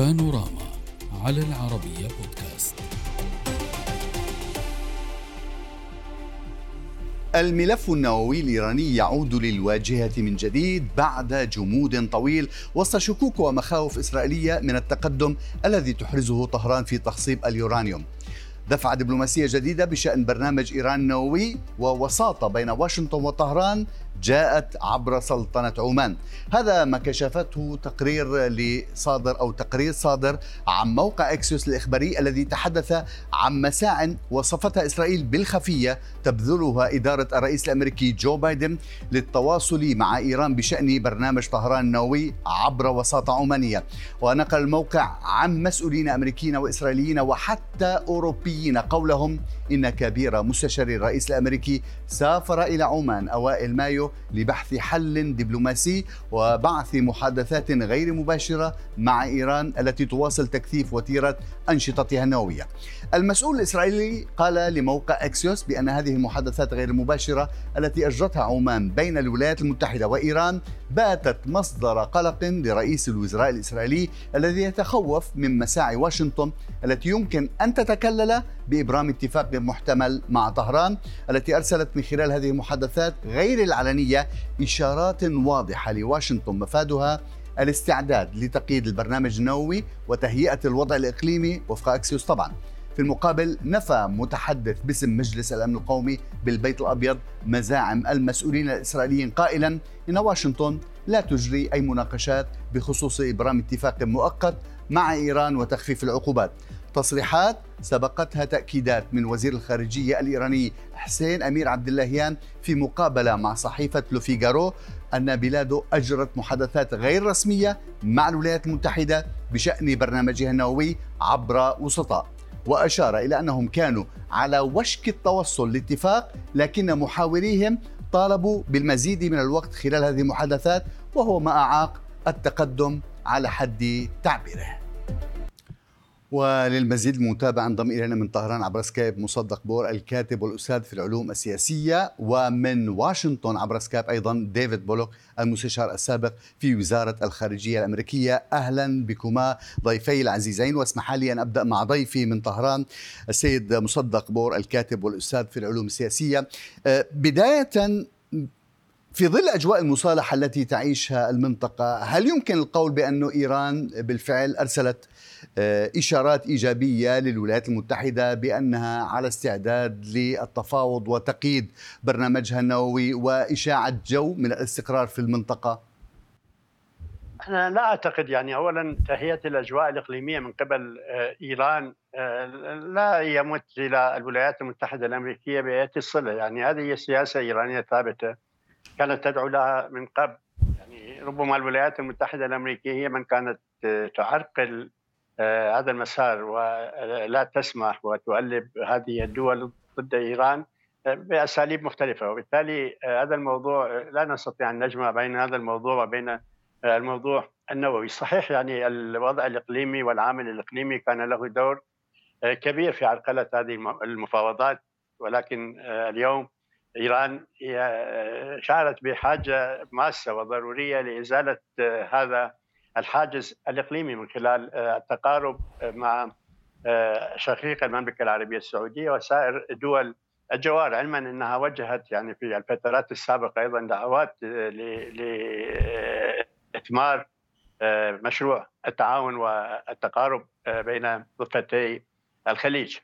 بانوراما على العربية بودكاست. الملف النووي الإيراني يعود للواجهة من جديد بعد جمود طويل وسط شكوك ومخاوف إسرائيلية من التقدم الذي تحرزه طهران في تخصيب اليورانيوم. دفعة دبلوماسية جديدة بشأن برنامج إيران النووي ووساطة بين واشنطن وطهران جاءت عبر سلطنة عمان. هذا ما كشفته تقرير لصادر أو تقرير صادر عن موقع إكسيوس الإخباري الذي تحدث عن مساع وصفتها إسرائيل بالخفية تبذلها إدارة الرئيس الأمريكي جو بايدن للتواصل مع إيران بشأن برنامج طهران النووي عبر وساطة عمانية. ونقل الموقع عن مسؤولين أمريكيين وإسرائيليين وحتى أوروبيين قولهم إن كبير مستشار الرئيس الأمريكي سافر إلى عمان أوائل مايو لبحث حل دبلوماسي وبعث محادثات غير مباشرة مع إيران التي تواصل تكثيف وتيرة أنشطتها النووية. المسؤول الإسرائيلي قال لموقع أكسيوس بأن هذه المحادثات غير المباشرة التي أجرتها عمان بين الولايات المتحدة وإيران باتت مصدر قلق لرئيس الوزراء الإسرائيلي الذي يتخوف من مساعي واشنطن التي يمكن أن تتكلل بإبرام اتفاق محتمل مع طهران التي أرسلت من خلال هذه المحادثات غير العلنية إشارات واضحة لواشنطن مفادها الاستعداد لتقييد البرنامج النووي وتهيئة الوضع الإقليمي وفق أكسيوس طبعا في المقابل نفى متحدث باسم مجلس الأمن القومي بالبيت الأبيض مزاعم المسؤولين الإسرائيليين قائلا إن واشنطن لا تجري أي مناقشات بخصوص إبرام اتفاق مؤقت مع إيران وتخفيف العقوبات. تصريحات سبقتها تأكيدات من وزير الخارجية الإيراني حسين أمير عبد اللهيان في مقابلة مع صحيفة لوفيغارو أن بلاده أجرت محادثات غير رسمية مع الولايات المتحدة بشأن برنامجها النووي عبر وسطاء. وأشار إلى أنهم كانوا على وشك التوصل لاتفاق لكن محاوريهم طالبوا بالمزيد من الوقت خلال هذه المحادثات وهو ما أعاق التقدم على حد تعبيره وللمزيد المتابعة انضم إلينا من طهران عبر سكايب مصدق بور الكاتب والأستاذ في العلوم السياسية ومن واشنطن عبر سكايب أيضا ديفيد بولوك المستشار السابق في وزارة الخارجية الأمريكية. أهلا بكما ضيفي العزيزين. واسمح لي أن أبدأ مع ضيفي من طهران السيد مصدق بور الكاتب والأستاذ في العلوم السياسية. أه، بداية في ظل أجواء المصالحة التي تعيشها المنطقة، هل يمكن القول بانه إيران بالفعل أرسلت آه، إشارات إيجابية للولايات المتحدة بأنها على استعداد للتفاوض وتقييد برنامجها النووي وإشاعة جو من الاستقرار في المنطقة؟ أنا لا أعتقد يعني اولا تهيئة الأجواء الإقليمية من قبل آه، إيران آه، لا يمت إلى الولايات المتحدة الأمريكية بأي صلة يعني هذه هي سياسة إيرانية ثابتة كانت تدعو لها من قبل. يعني ربما الولايات المتحدة الأمريكية هي من كانت تعرقل آه، هذا المسار ولا تسمح وتؤلب هذه الدول ضد إيران آه، بأساليب مختلفة. وبالتالي آه، هذا الموضوع لا نستطيع أن نجمع بين هذا الموضوع وبين الموضوع النووي. صحيح يعني الوضع الإقليمي والعامل الإقليمي كان له دور كبير في عرقلة هذه المفاوضات ولكن اليوم إيران شعرت بحاجة ماسة وضرورية لإزالة هذا الحاجز الإقليمي من خلال آه، التقارب آه، مع آه، شقيق المملكة العربية السعودية وسائر دول الجوار علما أنها وجهت يعني في الفترات السابقة أيضا دعوات لاثمار مشروع التعاون والتقارب بين ضفتي الخليج.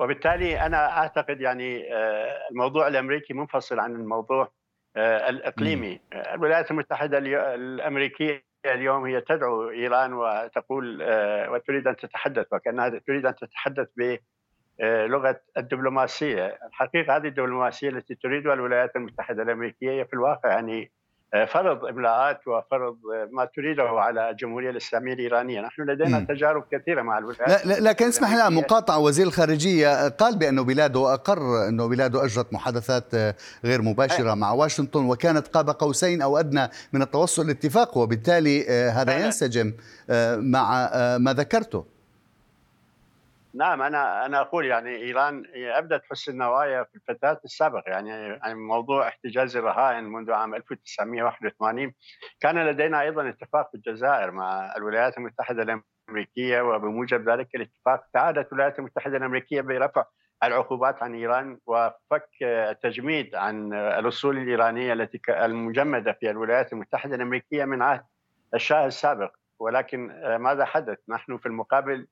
وبالتالي أنا أعتقد يعني الموضوع الأمريكي منفصل عن الموضوع الإقليمي. الولايات المتحدة الأمريكية اليوم هي تدعو إيران وتقول آه، وتريد أن تتحدث وكأنها تريد أن تتحدث بلغه الدبلوماسية، الحقيقة هذه الدبلوماسية التي تريدها الولايات المتحدة الأمريكية هي في الواقع يعني آه، فرض املاءات وفرض آه، ما تريده على الجمهورية الإسلامية الإيرانية، نحن لدينا م. تجارب كثيرة مع الولايات لا لكن اسمح لنا مقاطعه وزير الخارجية قال بأنه بلاده أقر أنه بلاده أجرت محادثات آه، غير مباشرة مع واشنطن وكانت قاب قوسين أو أدنى من التوصل لاتفاق وبالتالي هذا ينسجم مع ما ذكرته. نعم أنا أنا أقول يعني إيران أبدت حسن النوايا في الفترات السابقة يعني يعني موضوع احتجاز الرهائن منذ عام 1981 كان لدينا أيضا اتفاق في الجزائر مع الولايات المتحدة الأمريكية وبموجب ذلك الاتفاق تعهدت الولايات المتحدة الأمريكية برفع العقوبات عن إيران وفك التجميد عن الأصول الإيرانية التي المجمدة في الولايات المتحدة الأمريكية من عهد الشاه السابق ولكن ماذا حدث؟ نحن في المقابل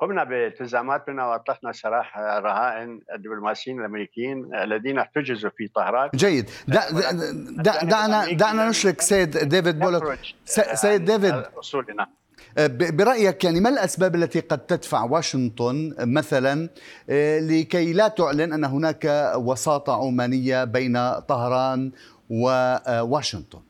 قمنا بالتزاماتنا واطلقنا سراح رهائن الدبلوماسيين الأمريكيين الذين احتجزوا في طهران. جيد. دا دعنا دعنا نشرك سيد ديفيد بولوك. سيد ديفيد. أصولنا. برأيك يعني ما الأسباب التي قد تدفع واشنطن مثلا لكي لا تعلن أن هناك وساطة عمانية بين طهران وواشنطن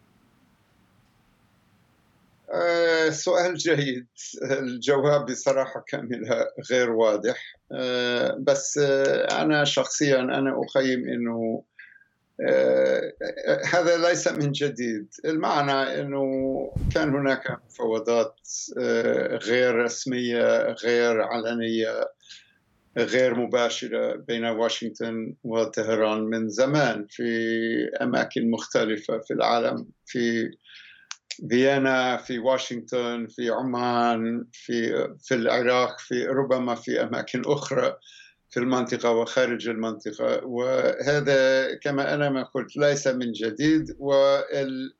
آه، سؤال جيد. الجواب بصراحة كاملة غير واضح. آه، بس آه، أنا شخصيا أنا أخمن أنه هذا ليس من جديد. المعنى أنه كان هناك مفاوضات غير رسمية غير علنية غير مباشرة بين واشنطن وطهران من زمان في أماكن مختلفة في العالم في فيينا في واشنطن في عمان في في العراق في ربما في أماكن أخرى في المنطقة وخارج المنطقة. وهذا كما أنا ما قلت ليس من جديد. والنوايا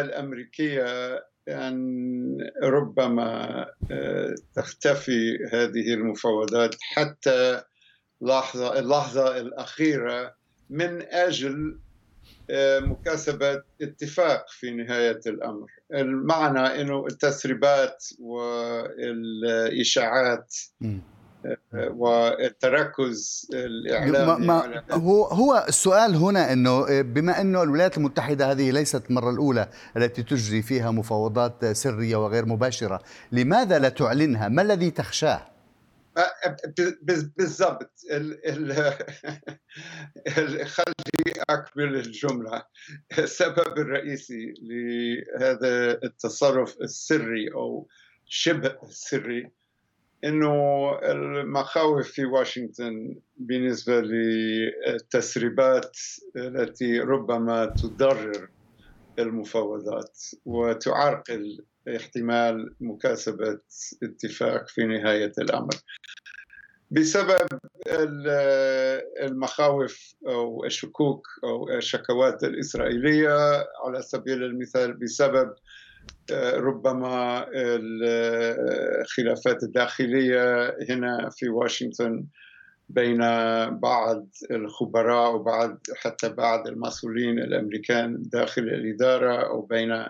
الأمريكية أن ربما آه، تختفي هذه المفاوضات حتى لحظة اللحظة الأخيرة من أجل مكاسبة اتفاق في نهاية الأمر المعنى أنه التسريبات والإشاعات والتركز الإعلامي ما هو هو السؤال هنا إنه بما إنه الولايات المتحدة هذه ليست المره الأولى التي تجري فيها مفاوضات سرية وغير مباشرة، لماذا لا تعلنها؟ ما الذي تخشاه؟ بالضبط. خلي أكمل الجملة. السبب الرئيسي لهذا التصرف السري أو شبه سري إنه المخاوف في واشنطن بالنسبة للتسريبات التي ربما تضرر المفاوضات وتعرقل احتمال مكاسبة اتفاق في نهاية الأمر. بسبب المخاوف أو الشكوك أو الشكوات الإسرائيلية على سبيل المثال بسبب ربما الخلافات الداخلية هنا في واشنطن بين بعض الخبراء وبعض حتى بعض المسؤولين الأمريكان داخل الإدارة أو بين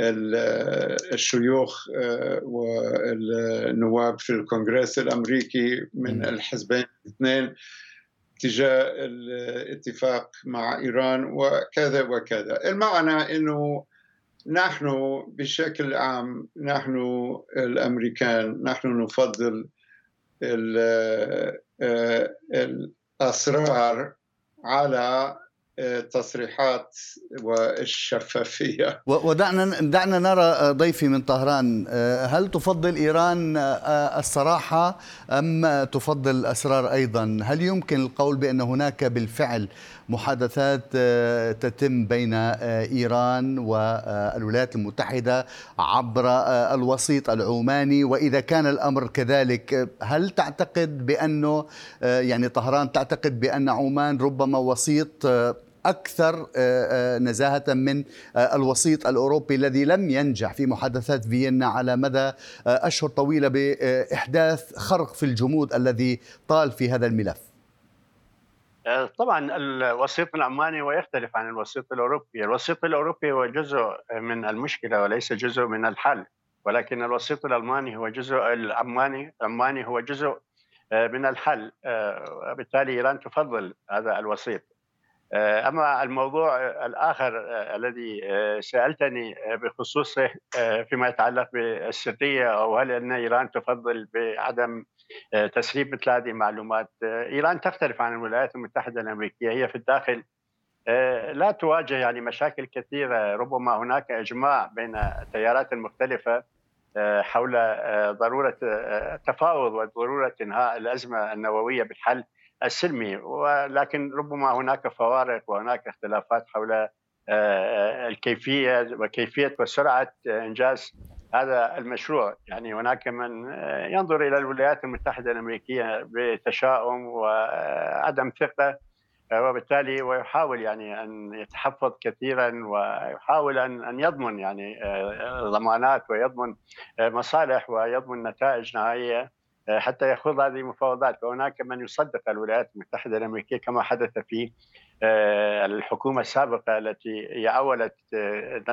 الشيوخ آه، والنواب في الكونغرس الأمريكي من الحزبين الاثنين تجاه الاتفاق مع إيران وكذا وكذا. المعنى إنه نحن بشكل عام نحن الأمريكان نحن نفضل آه، الاسرار على التصريحات والشفافية. ودعنا دعنا نرى ضيفي من طهران. هل تفضل إيران الصراحة أم تفضل الأسرار أيضا؟ هل يمكن القول بأن هناك بالفعل محادثات تتم بين إيران والولايات المتحدة عبر الوسيط العماني؟ وإذا كان الأمر كذلك هل تعتقد بأنه يعني طهران تعتقد بأن عمان ربما وسيط أكثر آه، آه، نزاهة من آه، الوسيط الأوروبي الذي لم ينجح في محادثات فيينا على مدى أشهر طويلة بإحداث خرق في الجمود الذي طال في هذا الملف. طبعا الوسيط العماني ويختلف عن الوسيط الأوروبي، الوسيط الأوروبي هو جزء من المشكلة وليس جزء من الحل، ولكن الوسيط الألماني هو جزء العماني العماني هو جزء من الحل، وبالتالي إيران تفضل هذا الوسيط. آه، أما الموضوع الآخر آه، الذي آه، سألتني بخصوصه فيما يتعلق بالسرية أو هل أن إيران تفضل بعدم تسريب مثل هذه المعلومات؟ إيران تختلف عن الولايات المتحدة الأمريكية هي في الداخل لا تواجه يعني مشاكل كثيرة ربما هناك إجماع بين التيارات المختلفة حول ضرورة التفاوض وضرورة إنهاء الأزمة النووية بالحل. السلمي ولكن ربما هناك فوارق وهناك اختلافات حول آه، آه، الكيفية وكيفية وسرعة إنجاز هذا المشروع. يعني هناك من ينظر إلى الولايات المتحدة الأمريكية بتشاؤم وعدم ثقة وبالتالي ويحاول يعني أن يتحفظ كثيرا ويحاول أن أن يضمن يعني ضمانات ويضمن مصالح ويضمن نتائج نهائية. حتى يخوض هذه المفاوضات وهناك من يصدق الولايات المتحدة الأمريكية كما حدث في آه، الحكومة السابقة التي عولت آه،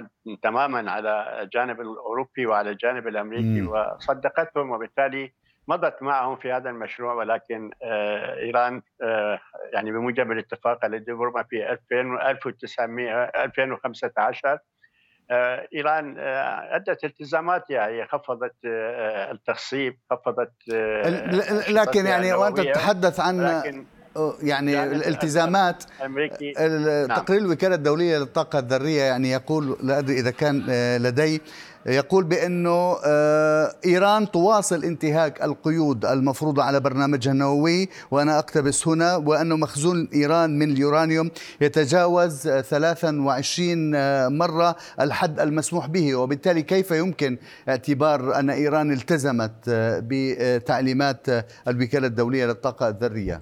تماما على الجانب الأوروبي وعلى الجانب الأمريكي م. وصدقتهم وبالتالي مضت معهم في هذا المشروع ولكن آه، إيران يعني بموجب الاتفاق الذي برم في 1900 2015 إيران أدت التزاماتها هي خفضت التخصيب خفضت لكن يعني وأنت تتحدث عن يعني, يعني الالتزامات تقرير نعم. الوكالة الدولية للطاقة الذرية يعني يقول لا أدري إذا كان آه، لدي يقول بأنه آه، إيران تواصل انتهاك القيود المفروضة على برنامجها النووي وأنا أقتبس هنا وأنه مخزون إيران من اليورانيوم يتجاوز 23 آه، مرة الحد المسموح به وبالتالي كيف يمكن اعتبار أن إيران التزمت بتعليمات الوكالة الدولية للطاقة الذرية؟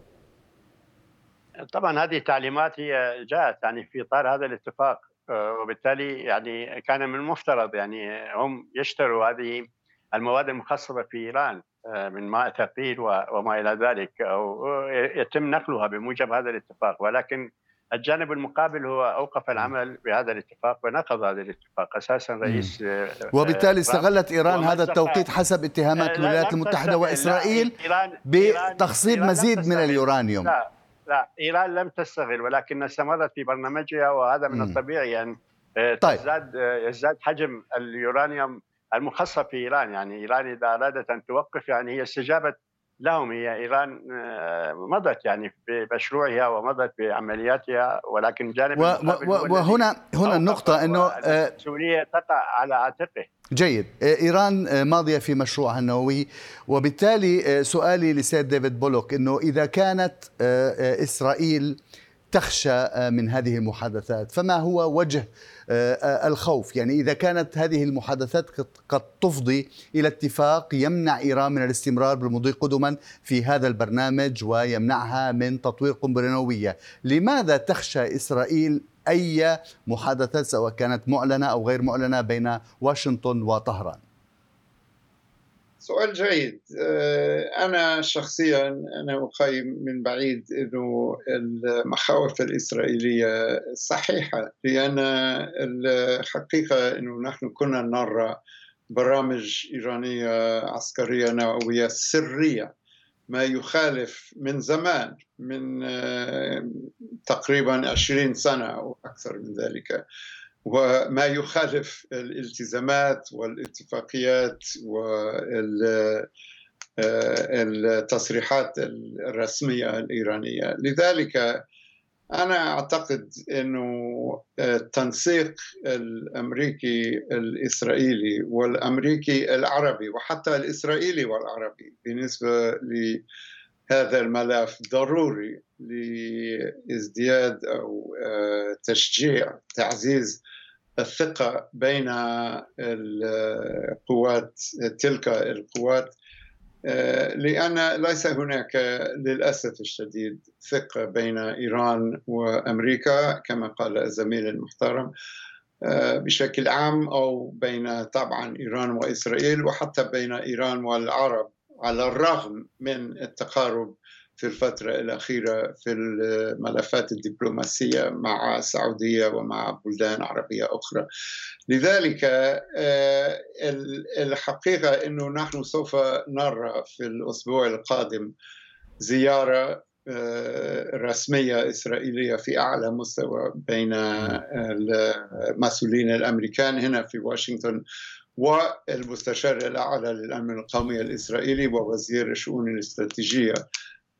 طبعا هذه التعليمات هي جاءت يعني في إطار هذا الاتفاق. آه، وبالتالي يعني كان من المفترض يعني هم يشتروا هذه المواد المخصبه في إيران آه، من ماء ثقيل وما إلى ذلك أو يتم نقلها بموجب هذا الاتفاق. ولكن الجانب المقابل هو أوقف العمل بهذا الاتفاق ونقض هذا الاتفاق. أساسا رئيس آه، وبالتالي استغلت إيران هذا التوقيت حسب اتهامات الولايات المتحدة وإسرائيل بتخصيب مزيد من اليورانيوم. لا. لا ايران لم تستغل ولكن استمرت في برنامجها وهذا من الطبيعي آه، طيب. تزداد آه، يزداد حجم اليورانيوم المخصب في إيران يعني إيران إذا أرادت أن توقف يعني هي استجابت لهم. هي إيران آه، مضت يعني بمشروعها ومضت بعملياتها ولكن جانب و و وهنا هنا النقطه إنه سوريا تقع على عاتقه. جيد. إيران ماضية في مشروعها النووي. وبالتالي سؤالي لسيد ديفيد بولوك إنه إذا كانت إسرائيل تخشى من هذه المحادثات. فما هو وجه الخوف؟ يعني إذا كانت هذه المحادثات قد تفضي إلى اتفاق يمنع إيران من الاستمرار بالمضي قدما في هذا البرنامج ويمنعها من تطوير قنبلة نووية. لماذا تخشى إسرائيل أي محادثات سواء كانت معلنة أو غير معلنة بين واشنطن وطهران؟ سؤال جيد. آه، أنا شخصيا أنا أخيم من بعيد أنه المخاوف الإسرائيلية صحيحة لأن الحقيقة أنه نحن كنا نرى برامج إيرانية عسكرية نووية سرية ما يخالف من زمان من آه، تقريبا 20 سنة أو أكثر من ذلك. وما يخالف الالتزامات والاتفاقيات والتصريحات الرسمية الإيرانية. لذلك أنا أعتقد أنه التنسيق الأمريكي الإسرائيلي والأمريكي العربي وحتى الإسرائيلي والعربي بالنسبة لهذا الملف ضروري لازدياد أو تشجيع تعزيز الثقة بين القوات تلك القوات آه، لأن ليس هناك للأسف الشديد ثقة بين إيران وأمريكا كما قال الزميل المحترم آه، بشكل عام أو بين طبعا إيران وإسرائيل وحتى بين إيران والعرب. على الرغم من التقارب في الفترة الأخيرة في الملفات الدبلوماسية مع السعودية ومع بلدان عربية أخرى. لذلك آه، الحقيقة أنه نحن سوف نرى في الأسبوع القادم زيارة آه، رسمية إسرائيلية في أعلى مستوى بين المسؤولين الأمريكان هنا في واشنطن والمستشار الأعلى للأمن القومي الإسرائيلي ووزير الشؤون الاستراتيجية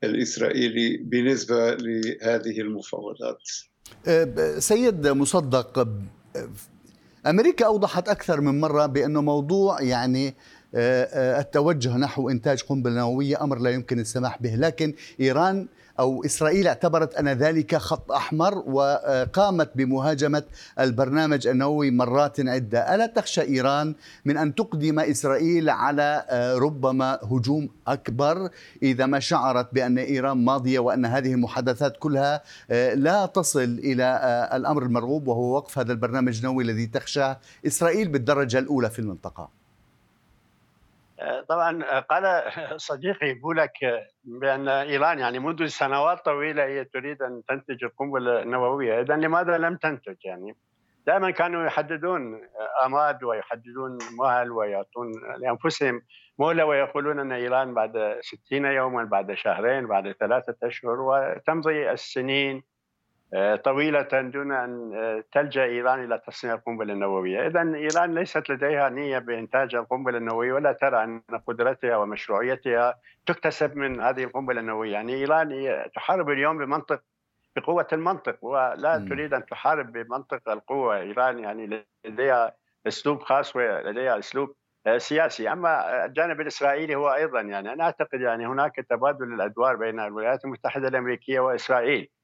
الإسرائيلي بالنسبة لهذه المفاوضات. أه، سيد مصدق أمريكا أوضحت أكثر من مرة بأنه موضوع يعني أه، أه، التوجه نحو إنتاج قنبلة نووية أمر لا يمكن السماح به لكن إيران أو إسرائيل اعتبرت أن ذلك خط أحمر وقامت بمهاجمة البرنامج النووي مرات عدة، ألا تخشى إيران من أن تقدم إسرائيل على ربما هجوم أكبر إذا ما شعرت بأن إيران ماضية وأن هذه المحادثات كلها لا تصل إلى الأمر المرغوب وهو وقف هذا البرنامج النووي الذي تخشى إسرائيل بالدرجة الأولى في المنطقة؟ طبعا قال صديقي بولك بأن إيران يعني منذ سنوات طويلة هي تريد أن تنتج القنبلة النووية، اذا لماذا لم تنتج يعني؟ دائما كانوا يحددون أماد ويحددون مهل ويعطون لأنفسهم مهلة ويقولون أن إيران بعد 60 يوما بعد شهرين بعد ثلاثة أشهر وتمضي السنين طويلة دون أن آه، تلجأ إيران إلى تصنيع القنبلة النووية. إذا إيران ليست لديها نية بإنتاج القنبلة النووية ولا ترى أن قدرتها ومشروعيتها تكتسب من هذه القنبلة النووية. يعني إيران تحارب اليوم بمنطق بقوة المنطق ولا م. تريد أن تحارب بمنطق القوة. إيران يعني لديها أسلوب خاص ولديها أسلوب آه، سياسي. أما الجانب الإسرائيلي هو أيضا يعني أنا أعتقد يعني هناك تبادل الأدوار بين الولايات المتحدة الأمريكية وإسرائيل. آه،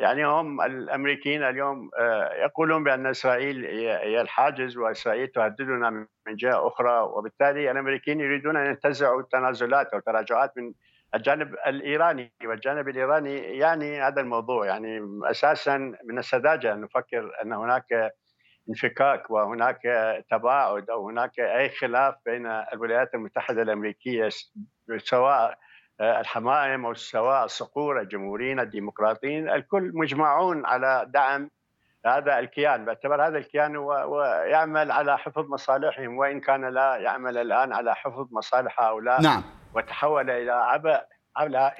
يعني هم الأمريكيين اليوم آه، يقولون بأن إسرائيل هي الحاجز وإسرائيل تهددنا من جهة أخرى وبالتالي الأمريكيين يريدون أن ينتزعوا تنازلات أو تراجعات من الجانب الإيراني والجانب الإيراني يعني هذا الموضوع. يعني أساسا من السذاجة أن نفكر أن هناك انفكاك وهناك تباعد أو هناك أي خلاف بين الولايات المتحدة الأمريكية سواء آه، الحمائم أو سواء الصقور الجمهوريين الديمقراطيين الكل مجمعون على دعم هذا الكيان. باعتبار هذا الكيان ويعمل على حفظ مصالحهم وإن كان لا يعمل الآن على حفظ مصالح هؤلاء. نعم. وتحول إلى عبء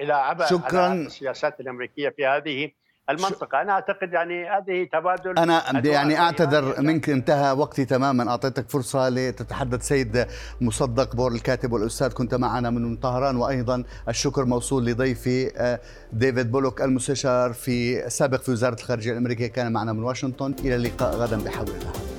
إلى عبء شكرا. على السياسات الأمريكية في هذه المنطقة. أنا أعتقد يعني هذه تبادل أنا يعني أعتذر منك انتهى وقتي تماما. أعطيتك فرصة لتتحدث سيد مصدق بور الكاتب والأستاذ. كنت معنا من طهران وأيضا الشكر موصول لضيفي آه، ديفيد بولوك المستشار في سابق في وزارة الخارجية الأمريكية كان معنا من واشنطن. إلى اللقاء غدا بحول الله.